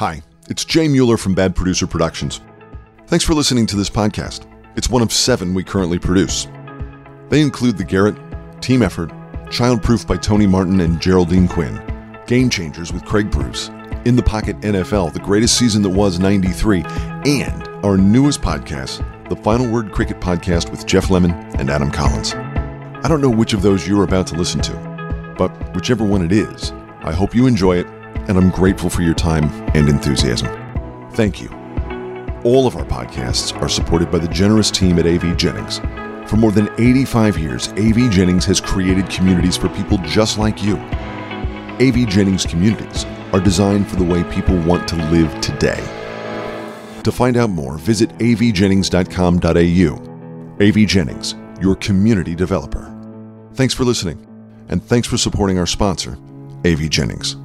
Hi, it's Jay Mueller from Bad Producer Productions. Thanks for listening to this podcast. It's one of seven we currently produce. They include The Garret, Team Effort, Childproof by Tony Martin and Geraldine Quinn, Game Changers with Craig Bruce, In the Pocket NFL, the greatest season that was 93, and our newest podcast, the Final Word Cricket Podcast with Geoff Lemon and Adam Collins. I don't know which of those you're about to listen to, but whichever one it is, I hope you enjoy it and I'm grateful for your time and enthusiasm. Thank you. All of our podcasts are supported by the generous team at AV Jennings. For more than 85 years, AV Jennings has created communities for people just like you. AV Jennings communities are designed for the way people want to live today. To find out more, visit avjennings.com.au. AV Jennings, your community developer. Thanks for listening, and thanks for supporting our sponsor, AV Jennings.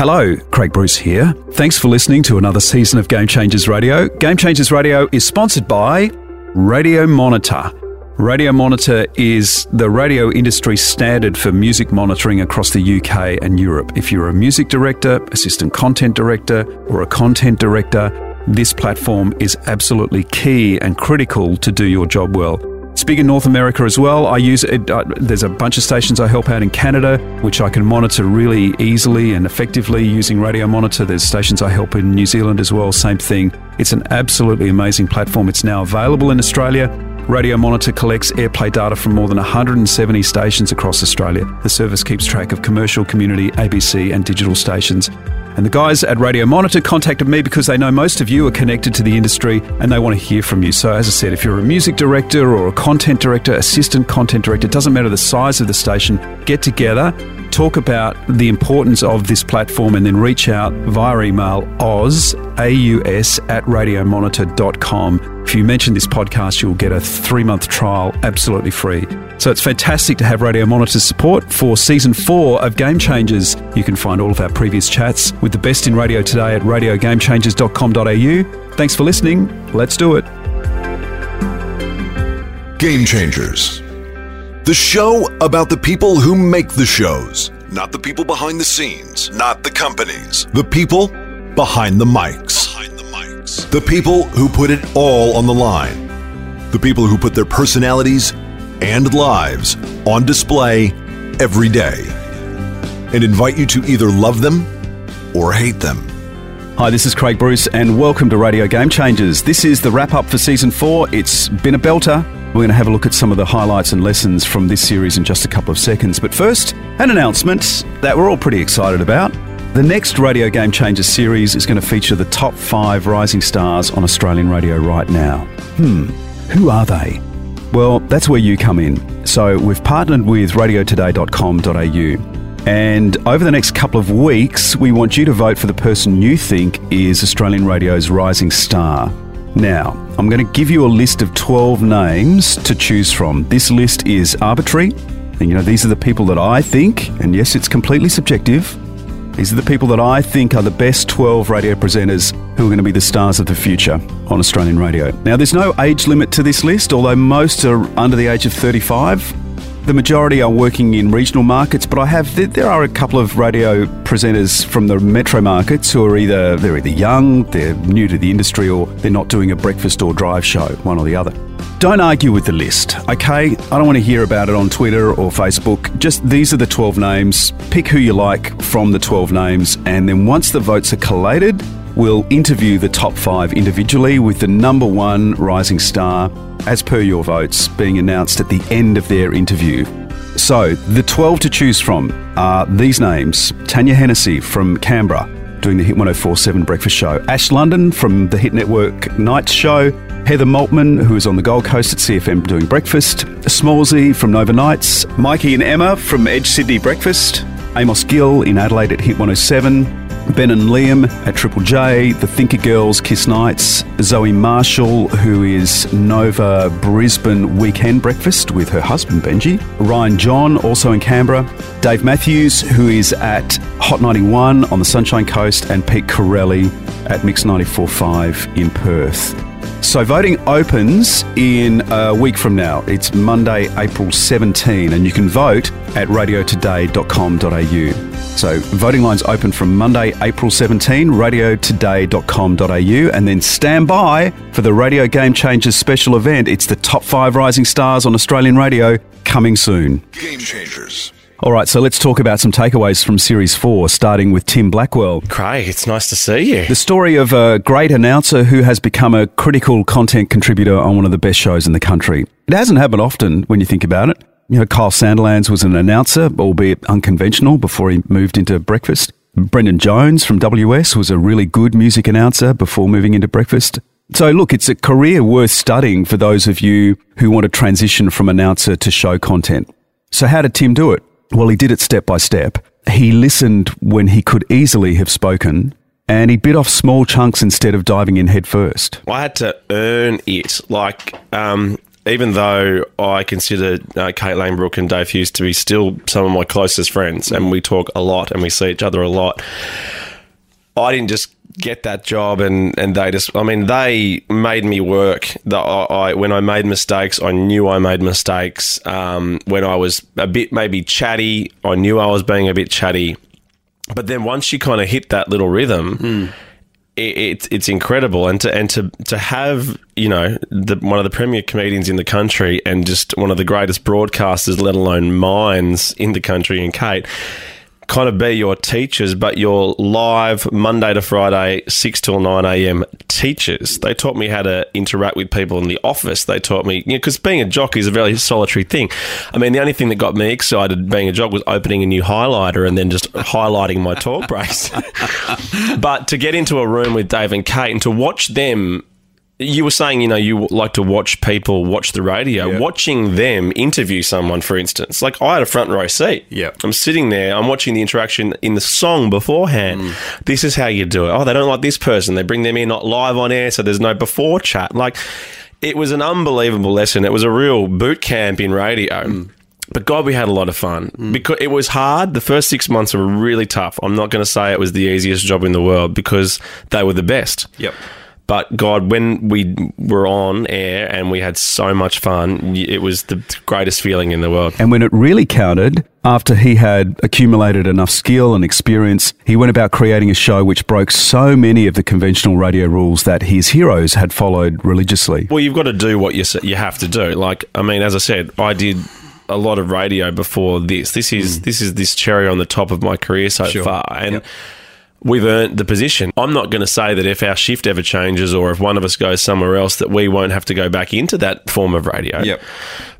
Hello, Craig Bruce here. Thanks for listening to another season of Game Changers Radio. Game Changers Radio is sponsored by Radio Monitor. Radio Monitor is the radio industry standard for music monitoring across the UK and Europe. If you're a music director, assistant content director, or a content director, this platform is absolutely key and critical to do your job well. Speak in North America as well. I use it. Uh, there's a bunch of stations I help out in Canada, which I can monitor really easily and effectively using Radio Monitor. There's stations I help in New Zealand as well. Same thing. It's an absolutely amazing platform. It's now available in Australia. Radio Monitor collects airplay data from more than 170 stations across Australia. The service keeps track of commercial, community, ABC, and digital stations. And the guys at Radio Monitor contacted me because they know most of you are connected to the industry and they want to hear from you. So, as I said, if you're a music director or a content director, assistant content director, it doesn't matter the size of the station, get together, talk about the importance of this platform, and then reach out via email oz, A-U-S, at radiomonitor.com. If you mention this podcast, you'll get a three month trial absolutely free. So it's fantastic to have Radio Monitor's support for season four of Game Changers. You can find all of our previous chats with the best in radio today at radiogamechangers.com.au. Thanks for listening. Let's do it. Game Changers. The show about the people who make the shows, not the people behind the scenes, not the companies. The people behind the mics. Behind the mics. The people who put it all on the line. The people who put their personalities and lives on display every day. And invite you to either love them or hate them. Hi, this is Craig Bruce, and welcome to Radio Game Changers. This is the wrap up for season four. It's been a belter. We're going to have a look at some of the highlights and lessons from this series in just a couple of seconds. But first, an announcement that we're all pretty excited about. The next Radio Game Changers series is going to feature the top five rising stars on Australian radio right now. Hmm, who are they? Well, that's where you come in. So we've partnered with radiotoday.com.au and over the next couple of weeks, we want you to vote for the person you think is Australian radio's rising star. Now, I'm going to give you a list of 12 names to choose from. This list is arbitrary. And you know, these are the people that I think, and yes, it's completely subjective. These are the people that I think are the best 12 radio presenters who are going to be the stars of the future on Australian radio. Now, there's no age limit to this list, although most are under the age of 35. The majority are working in regional markets, but I have there are a couple of radio presenters from the metro markets who are either they're either young, they're new to the industry, or they're not doing a breakfast or drive show, one or the other. Don't argue with the list, okay? I don't want to hear about it on Twitter or Facebook. Just these are the 12 names. Pick who you like from the 12 names, and then once the votes are collated, we'll interview the top five individually with the number one rising star as per your votes, being announced at the end of their interview. So, the 12 to choose from are these names. Tanya Hennessy from Canberra, doing the Hit 1047 breakfast show, Ash London from the Hit Network Nights show, Heather Maltman, who is on the Gold Coast at CFM doing breakfast, Smallsy from Nova Nights, Mikey and Emma from Edge Sydney Breakfast, Amos Gill in Adelaide at Hit 107, Ben and Liam at Triple J, the Thinker Girls, Kiss Nights, Zoe Marshall, who is Nova Brisbane Weekend Breakfast with her husband Benji, Ryan John, also in Canberra, Dave Matthews, who is at Hot 91 on the Sunshine Coast, and Pete Curulli at Mix 94.5 in Perth. So voting opens in a week from now. It's Monday, April 17, and you can vote at radiotoday.com.au. So voting lines open from Monday, April 17, radiotoday.com.au, and then stand by for the Radio Game Changers special event. It's the top five rising stars on Australian radio coming soon. Game Changers. All right, so let's talk about some takeaways from Series 4, starting with Tim Blackwell. Craig, it's nice to see you. The story of a great announcer who has become a critical content contributor on one of the best shows in the country. It hasn't happened often when you think about it. You know, Kyle Sandilands was an announcer, albeit unconventional, before he moved into breakfast. Brendan Jones from WS was a really good music announcer before moving into breakfast. So, look, it's a career worth studying for those of you who want to transition from announcer to show content. So, how did Tim do it? Well, he did it step by step. He listened when he could easily have spoken, and he bit off small chunks instead of diving in head first. I had to earn it. Like, um, even though I consider uh, Kate Langbroek and Dave Hughes to be still some of my closest friends, and we talk a lot and we see each other a lot, I didn't just get that job and, and they just I mean they made me work. That I, I, when I made mistakes I knew I made mistakes. Um, when I was a bit maybe chatty I knew I was being a bit chatty. But then once you kind of hit that little rhythm Hmm. it, it, it's incredible. And to and to to have you know the, one of the premier comedians in the country and just one of the greatest broadcasters let alone minds in the country and Kate kind of be your teachers, but your live Monday to Friday, 6 till 9 a.m. teachers. They taught me how to interact with people in the office. They taught me, you know, because being a jockey is a very solitary thing. I mean, the only thing that got me excited being a jock was opening a new highlighter and then just highlighting my talk breaks. but to get into a room with Dave and Kate and to watch them you were saying, you know, you like to watch people watch the radio. Watching them interview someone, for instance, like I had a front row seat. Yeah. I'm sitting there. I'm watching the interaction in the song beforehand. Mm. This is how you do it. Oh, they don't like this person. They bring them in not live on air, so there's no before chat. Like, it was an unbelievable lesson. It was a real boot camp in radio. Mm. But God, we had a lot of fun mm. because it was hard. The first six months were really tough. I'm not going to say it was the easiest job in the world because they were the best. Yep. But God, when we were on air and we had so much fun, it was the greatest feeling in the world. And when it really counted, after he had accumulated enough skill and experience, he went about creating a show which broke so many of the conventional radio rules that his heroes had followed religiously. Well, you've got to do what you you have to do. Like, I mean, as I said, I did a lot of radio before this. This is mm. this is this cherry on the top of my career so Sure. far, and. We've earned the position. I'm not going to say that if our shift ever changes or if one of us goes somewhere else that we won't have to go back into that form of radio. Yep.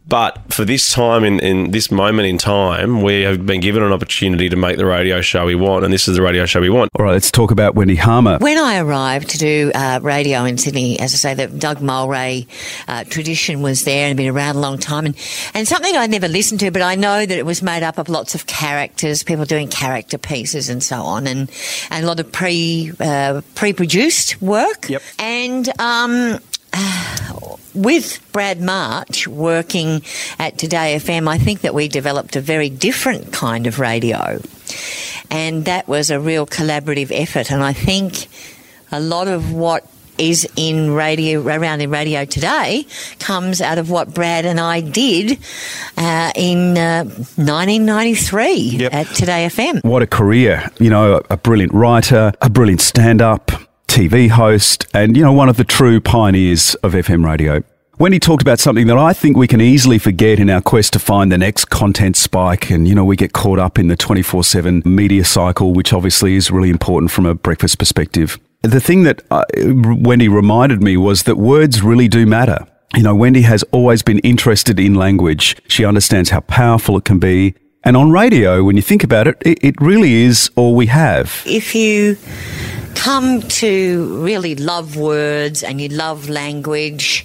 But for this time, in, in this moment in time, we have been given an opportunity to make the radio show we want, and this is the radio show we want. All right, let's talk about Wendy Harmer. When I arrived to do uh, radio in Sydney, as I say, the Doug Mulray uh, tradition was there and been around a long time, and, and something I never listened to, but I know that it was made up of lots of characters, people doing character pieces and so on, and, and a lot of pre uh, pre produced work. Yep. And um, with Brad March working at 2Day FM, I think that we developed a very different kind of radio. And that was a real collaborative effort. And I think a lot of what is in radio, around in radio today, comes out of what Brad and I did uh, in uh, 1993 Yep. at 2Day FM. What a career. You know, a brilliant writer, a brilliant stand up, TV host, and, you know, one of the true pioneers of FM radio. Wendy talked about something that I think we can easily forget in our quest to find the next content spike. And, you know, we get caught up in the 24 7 media cycle, which obviously is really important from a breakfast perspective. The thing that uh, Wendy reminded me was that words really do matter. You know, Wendy has always been interested in language. She understands how powerful it can be. And on radio, when you think about it, it, it really is all we have. if you come to really love words and you love language,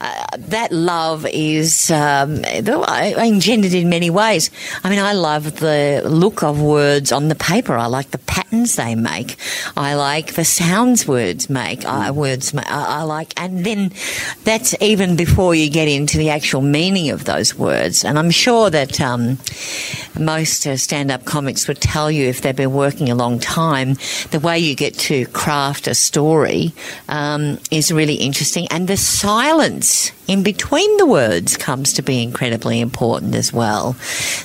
uh, that love is um, engendered in many ways. I mean, I love the look of words on the paper. I like the patterns they make. I like the sounds words make. I, words I, I like, and then that's even before you get into the actual meaning of those words. And I'm sure that um, most uh, stand-up comics would tell you if they've been working a long time, the way you get to craft a story um, is really interesting, and the silence in between the words comes to be incredibly important as well.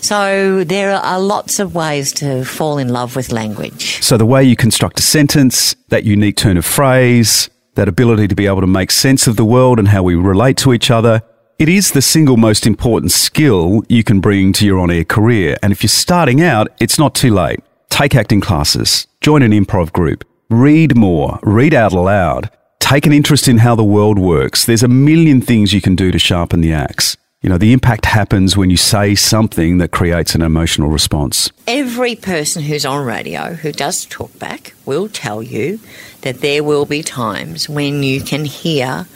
So there are lots of ways to fall in love with language. So the way you construct a sentence, that unique turn of phrase, that ability to be able to make sense of the world and how we relate to each other. It is the single most important skill you can bring to your on air career. And if you're starting out, it's not too late. Take acting classes, join an improv group, read more, read out aloud, take an interest in how the world works. There's a million things you can do to sharpen the axe. You know, the impact happens when you say something that creates an emotional response. Every person who's on radio who does talk back will tell you that there will be times when you can hear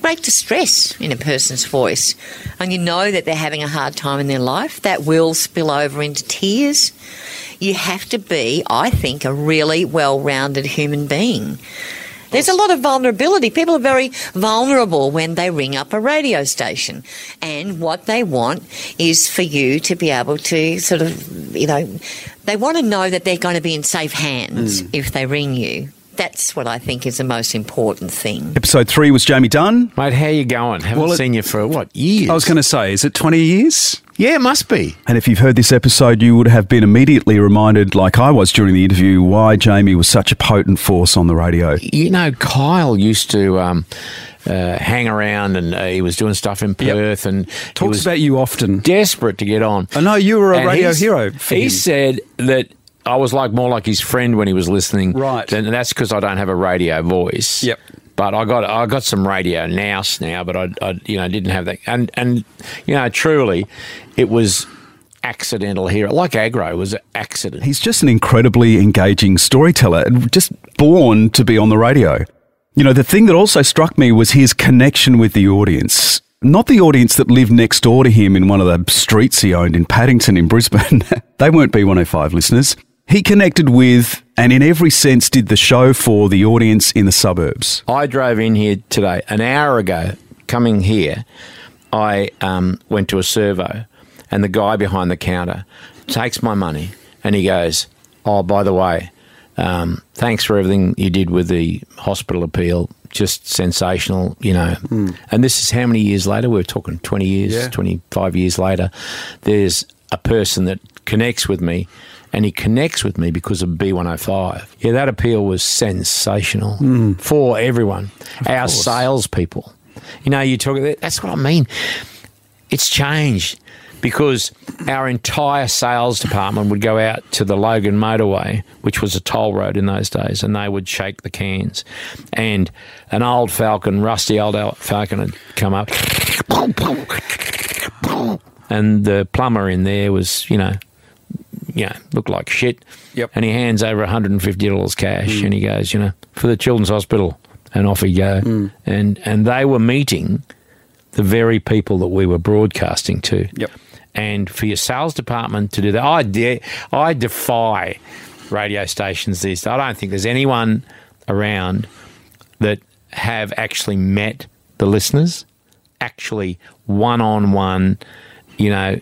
great distress in a person's voice and you know that they're having a hard time in their life. That will spill over into tears. You have to be, I think, a really well rounded human being. There's a lot of vulnerability. People are very vulnerable when they ring up a radio station. And what they want is for you to be able to sort of, you know, they want to know that they're going to be in safe hands mm. if they ring you. That's what I think is the most important thing. Episode three was Jamie Dunn. Mate, how you going? Haven't well, it, seen you for what years? I was going to say, is it twenty years? Yeah, it must be. And if you've heard this episode, you would have been immediately reminded, like I was during the interview, why Jamie was such a potent force on the radio. You know, Kyle used to. Um, uh, hang around and uh, he was doing stuff in Perth yep. and talks about you often desperate to get on I know you were a and radio hero he him. said that I was like more like his friend when he was listening. Right. And that's because I don't have a radio voice. Yep. But I got I got some radio nous now, but I, I you know didn't have that. And and you know truly, it was accidental here. Like Agro was an accident. He's just an incredibly engaging storyteller, just born to be on the radio. You know, the thing that also struck me was his connection with the audience. Not the audience that lived next door to him in one of the streets he owned in Paddington in Brisbane. they weren't B105 listeners. He connected with and, in every sense, did the show for the audience in the suburbs. I drove in here today, an hour ago, coming here. I um, went to a servo, and the guy behind the counter takes my money and he goes, Oh, by the way, um, thanks for everything you did with the hospital appeal. Just sensational, you know. Mm. And this is how many years later? We're talking 20 years, yeah. 25 years later. There's a person that connects with me and he connects with me because of B105. Yeah, that appeal was sensational mm. for everyone. Of Our course. salespeople. You know, you talk, that's what I mean. It's changed because our entire sales department would go out to the Logan motorway, which was a toll road in those days, and they would shake the cans. And an old Falcon, rusty old Falcon, had come up. And the plumber in there was, you know, you know, look like shit. Yep. And he hands over $150 cash mm. and he goes, you know, for the Children's Hospital. And off he go. Mm. And, and they were meeting the very people that we were broadcasting to. Yep. And for your sales department to do that, I, de- I defy radio stations these days. I don't think there's anyone around that have actually met the listeners, actually one on one, you know,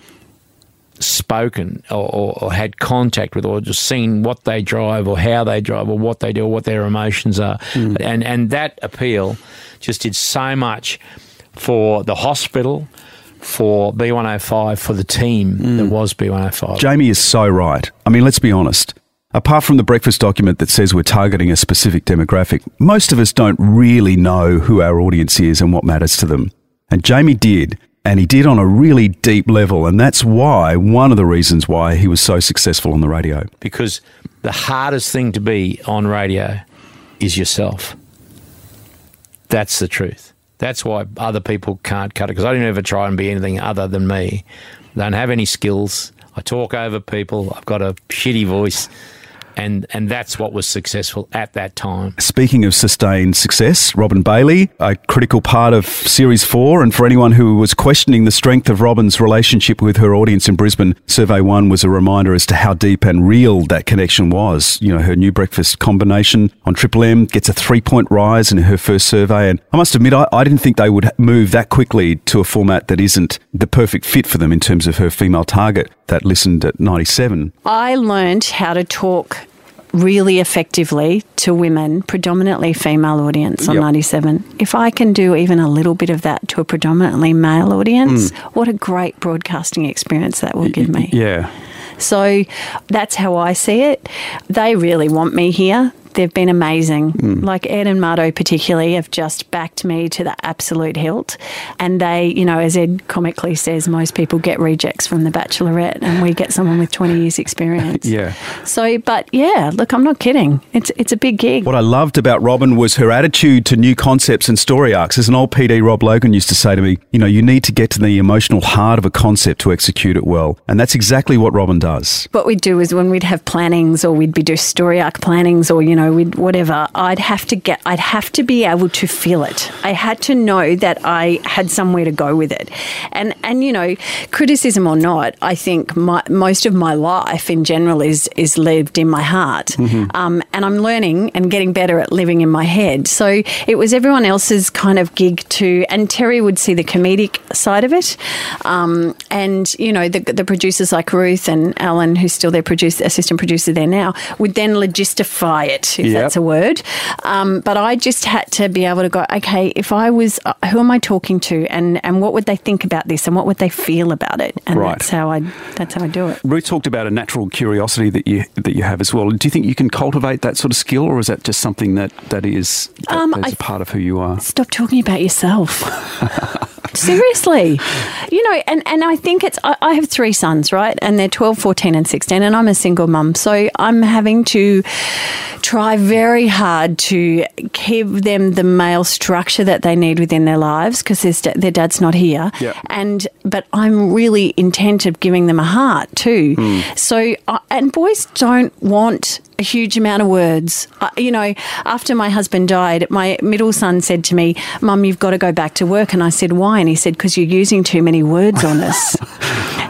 spoken or, or, or, had contact with or just seen what they drive or how they drive or what they do or what their emotions are. Mm. And, and that appeal just did so much for the hospital, for B105, for the team mm. that was B105. Jamie is so right. I mean, let's be honest. Apart from the breakfast document that says we're targeting a specific demographic, most of us don't really know who our audience is and what matters to them. And Jamie did and he did on a really deep level. And that's why, one of the reasons why he was so successful on the radio. Because the hardest thing to be on radio is yourself. That's the truth. That's why other people can't cut it. Because I didn't ever try and be anything other than me. I don't have any skills. I talk over people. I've got a shitty voice and and that's what was successful at that time. Speaking of sustained success, Robin Bailey, a critical part of Series 4 and for anyone who was questioning the strength of Robin's relationship with her audience in Brisbane, Survey 1 was a reminder as to how deep and real that connection was. You know, her new breakfast combination on Triple M gets a 3-point rise in her first survey and I must admit I, I didn't think they would move that quickly to a format that isn't the perfect fit for them in terms of her female target that listened at 97. I learned how to talk really effectively to women, predominantly female audience on Yep. 97, if I can do even a little bit of that to a predominantly male audience, hmm. what a great broadcasting experience that will give me. Yeah. So that's how I see it. They really want me here. They've been amazing. Hmm. Like Ed and Marto, particularly, have just backed me to the absolute hilt. And they, you know, as Ed comically says, most people get rejects from The Bachelorette, and we get someone with 20 years' experience. Yeah. So, but yeah, look, I'm not kidding. It's it's a big gig. What I loved about Robin was her attitude to new concepts and story arcs. As an old PD, Rob Logan used to say to me, you know, you need to get to the emotional heart of a concept to execute it well. And that's exactly what Robin does. what we'd do is when we'd have plannings or we'd be do story arc plannings or you know we'd whatever i'd have to get i'd have to be able to feel it. I had to know that i had somewhere to go with it. And and you know criticism or not i think my, most of my life in general is is lived in my heart. Um, and i'm learning and getting better at living in my head. So it was everyone else's kind of gig to and terry would see the comedic side of it. Um, and you know the, the producers like ruth and alan who's still their producer assistant producer there now would then logistify it if Yep. that's a word um, but i just had to be able to go okay if i was uh, who am i talking to and and what would they think about this and what would they feel about it and Right. that's how i that's how i do it Ruth talked about a natural curiosity that you that you have as well. Do you think you can cultivate that sort of skill, or is that just something that that is that, Um, that is I- a part of who you are? stop talking about yourself. Seriously. You know, and, and I think it's, I, I have three sons, right? And they're 12, 14, and 16, and I'm a single mum. So I'm having to try very hard to give them the male structure that they need within their lives because their, their dad's not here. Yeah. And, but I'm really intent of giving them a heart too. So, uh, and boys don't want a huge amount of words. Uh, you know, after my husband died, my middle son said to me, Mum, you've got to go back to work. And I said, Why? And he said, Because you're using too many words on us.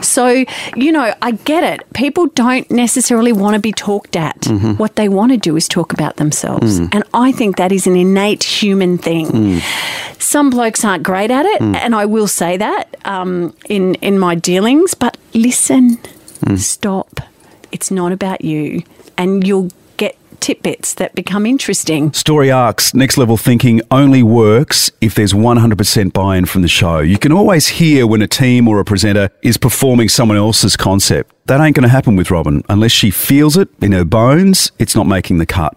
so, you know, I get it. People don't necessarily want to be talked at. What they want to do is talk about themselves. And I think that is an innate human thing. Some blokes aren't great at it, and I will say that um, in, in my dealings, but listen, stop. It's not about you. And you'll get tidbits that become interesting. Story arcs, next level thinking only works if there's 100% buy in from the show. You can always hear when a team or a presenter is performing someone else's concept. That ain't going to happen with Robin. Unless she feels it in her bones, it's not making the cut.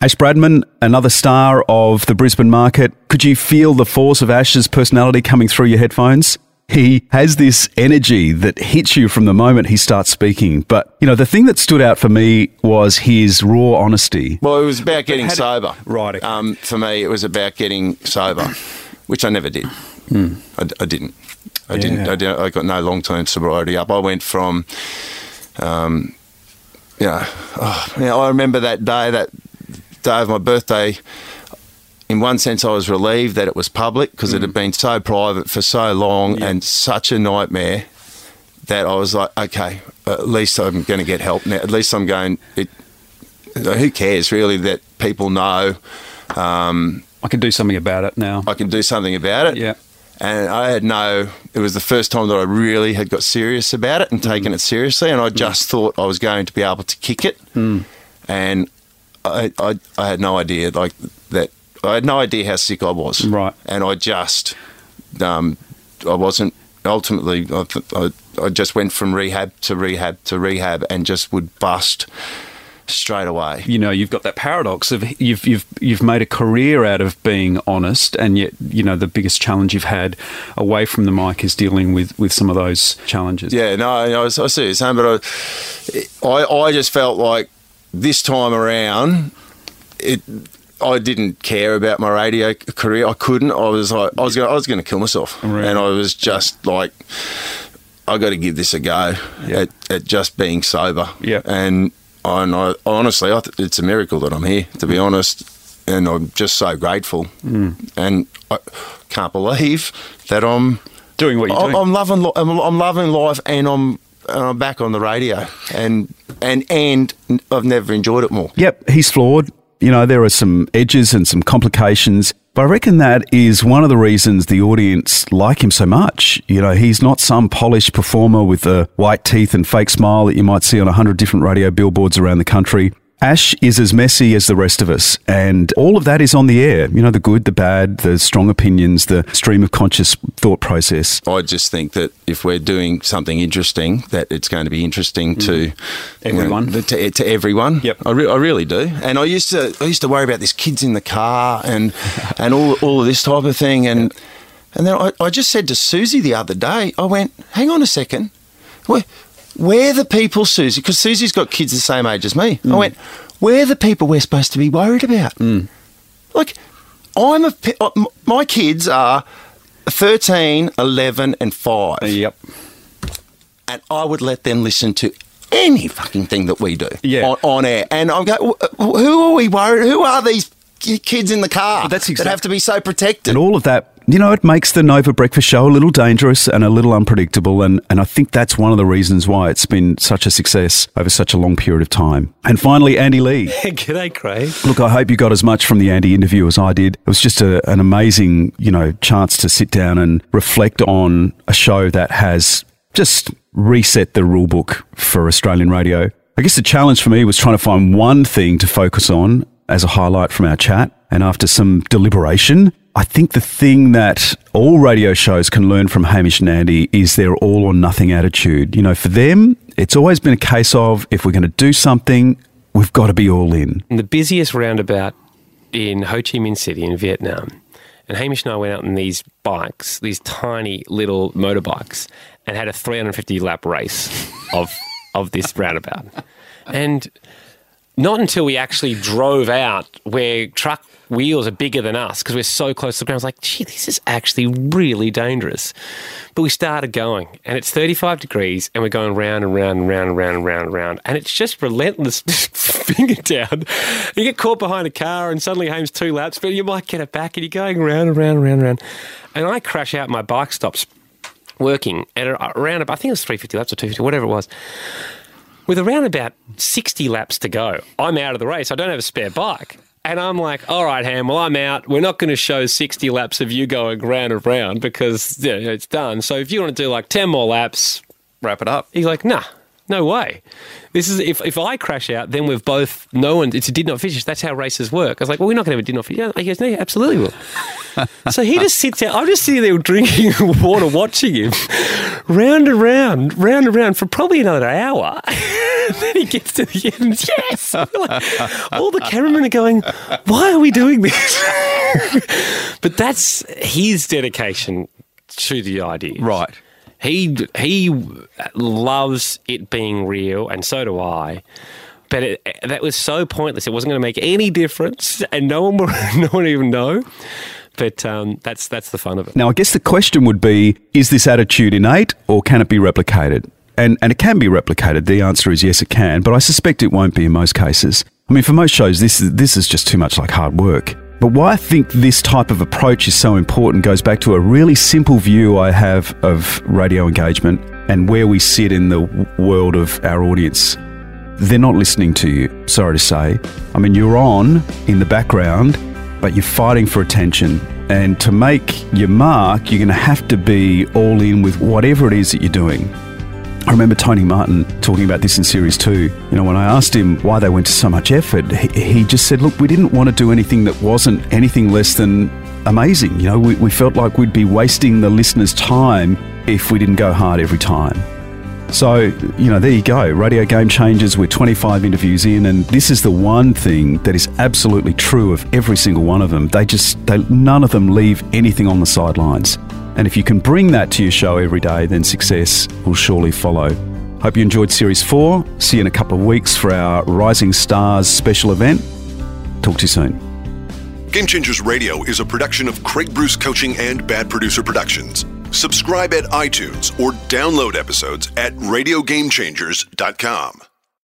Ash Bradnam, another star of the Brisbane market. Could you feel the force of Ash's personality coming through your headphones? He has this energy that hits you from the moment he starts speaking. But, you know, the thing that stood out for me was his raw honesty. Well, it was about getting Had it- sober. Right, okay. Um, for me, it was about getting sober, which I never did. I, I didn't. I didn't. Hmm. I didn't. I got no long term sobriety up. I went from, um, you know, oh, you know, I remember that day, that day of my birthday. In one sense, I was relieved that it was public because it had mm. been so private for so long. Yeah. and such a nightmare that I was like, okay, at least I'm going to get help now. At least I'm going. It, who cares really that people know um, I can do something about it now. I can do something about it. Yeah. And I had no, it was the first time that I really had got serious about it and taken mm. it seriously. And I mm. just thought I was going to be able to kick it. And I, I, I had no idea, like that, I had no idea how sick I was. Right. And I just, um, I wasn't, ultimately, I, I, I just went from rehab to rehab to rehab and just would bust straight away. you know you've got that paradox of you've you've you've made a career out of being honest and yet you know the biggest challenge you've had away from the mic is dealing with with some of those challenges Yeah, no, I, I see what you're saying, but I, I, I just felt like this time around, it. I didn't care about my radio career. I couldn't. I was like, I was going, I was going to kill myself, Right. and I was just like, I got to give this a go Yeah. at, at just being sober. Yeah. and and I honestly, I th- it's a miracle that I'm here. To be honest, and I'm just so grateful, Mm. and I can't believe that I'm doing what you're I'm, doing I'm loving I'm, I'm loving life, and I'm and I'm back on the radio, and and and I've never enjoyed it more. Yep, he's flawed. You know, there are some edges and some complications, but I reckon that is one of the reasons the audience like him so much. You know, he's not some polished performer with the white teeth and fake smile that you might see on a hundred different radio billboards around the country. Ash is as messy as the rest of us, and all of that is on the air. You know, the good, the bad, the strong opinions, the stream of conscious thought process. I just think that if we're doing something interesting, that it's going to be interesting to you know, Everyone. to, to everyone. Yep. I, re- I really do. And I used to I used to worry about this kids in the car and and all all of this type of thing. And and then I, I just said to Susie the other day, I went, hang on a second, where we're the people, Susie, because Susie's got kids the same age as me. I went, where are the people we're supposed to be worried about. Like, I'm a uh, my kids are 13, 11, and 5 Yep. and I would let them listen to any fucking thing that we do Yeah. on, on air. And I'm going, who are we worried? Who are these kids in the car That's that have to be so protected? And all of that, you know, it makes the Nova Breakfast Show a little dangerous and a little unpredictable. And, and I think that's one of the reasons why it's been such a success over such a long period of time. And finally, Andy Lee. G'day, Craig. Look, I hope you got as much from the Andy interview as I did. It was just a, an amazing, you know, chance to sit down and reflect on a show that has just reset the rule book for Australian radio. I guess the challenge for me was trying to find one thing to focus on as a highlight from our chat. And after some deliberation, I think the thing that all radio shows can learn from Hamish and Andy is their all or nothing attitude. You know, for them, it's always been a case of if we're going to do something, we've got to be all in. in the busiest roundabout in Ho Chi Minh City in Vietnam. And Hamish and I went out on these bikes, these tiny little motorbikes, and had a 350 lap race of of this roundabout. And not until we actually drove out where truck wheels are bigger than us because we're so close to the ground. I was like, gee, this is actually really dangerous. But we started going and it's 35 degrees and we're going round and round and round and round and round and round. And it's just relentless finger down. You get caught behind a car and suddenly Hames two laps, but you might get it back and you're going round and round and round and round. And I crash out, my bike stops working at around, I think it was 350 laps or 250, whatever it was. With around about 60 laps to go, I'm out of the race. I don't have a spare bike. And I'm like, all right, Ham, well, I'm out. We're not going to show 60 laps of you going round and round because yeah, it's done. So if you want to do like 10 more laps, Wrap it up. he's like, nah, no way. This is if, if I crash out, then we've both no one. It's a did not finish. That's how races work. I was like, well, we're not going to have a did not finish. Yeah, He goes, no, absolutely will. so he just sits there. I'm just sitting there drinking water, watching him round and round, round and round for probably another hour. then he gets to the end. Yes, Like, all the cameramen are going, why are we doing this? but that's his dedication to the idea. Right. He he loves it being real, and so do I. But it, that was so pointless. It wasn't going to make any difference, and no one would, no one even know. But um, that's that's the fun of it. Now, I guess the question would be is this attitude innate or can it be replicated? And, and it can be replicated. The answer is yes, it can, but I suspect it won't be in most cases. I mean, for most shows, this is, this is just too much like hard work. But why I think this type of approach is so important goes back to a really simple view I have of radio engagement and where we sit in the world of our audience. They're not listening to you, sorry to say. I mean, you're on in the background, but you're fighting for attention. And to make your mark, you're going to have to be all in with whatever it is that you're doing. I remember Tony Martin talking about this in series two. You know, when I asked him why they went to so much effort, he, he just said, Look, we didn't want to do anything that wasn't anything less than amazing. You know, we, we felt like we'd be wasting the listener's time if we didn't go hard every time. So, you know, there you go. Radio Game Changers, we're 25 interviews in, and this is the one thing that is absolutely true of every single one of them. They just, they, none of them leave anything on the sidelines. And if you can bring that to your show every day, then success will surely follow. Hope you enjoyed Series 4. See you in a couple of weeks for our Rising Stars special event. Talk to you soon. Game Changers Radio is a production of Craig Bruce Coaching and Bad Producer Productions. Subscribe at iTunes or download episodes at RadioGameChangers.com.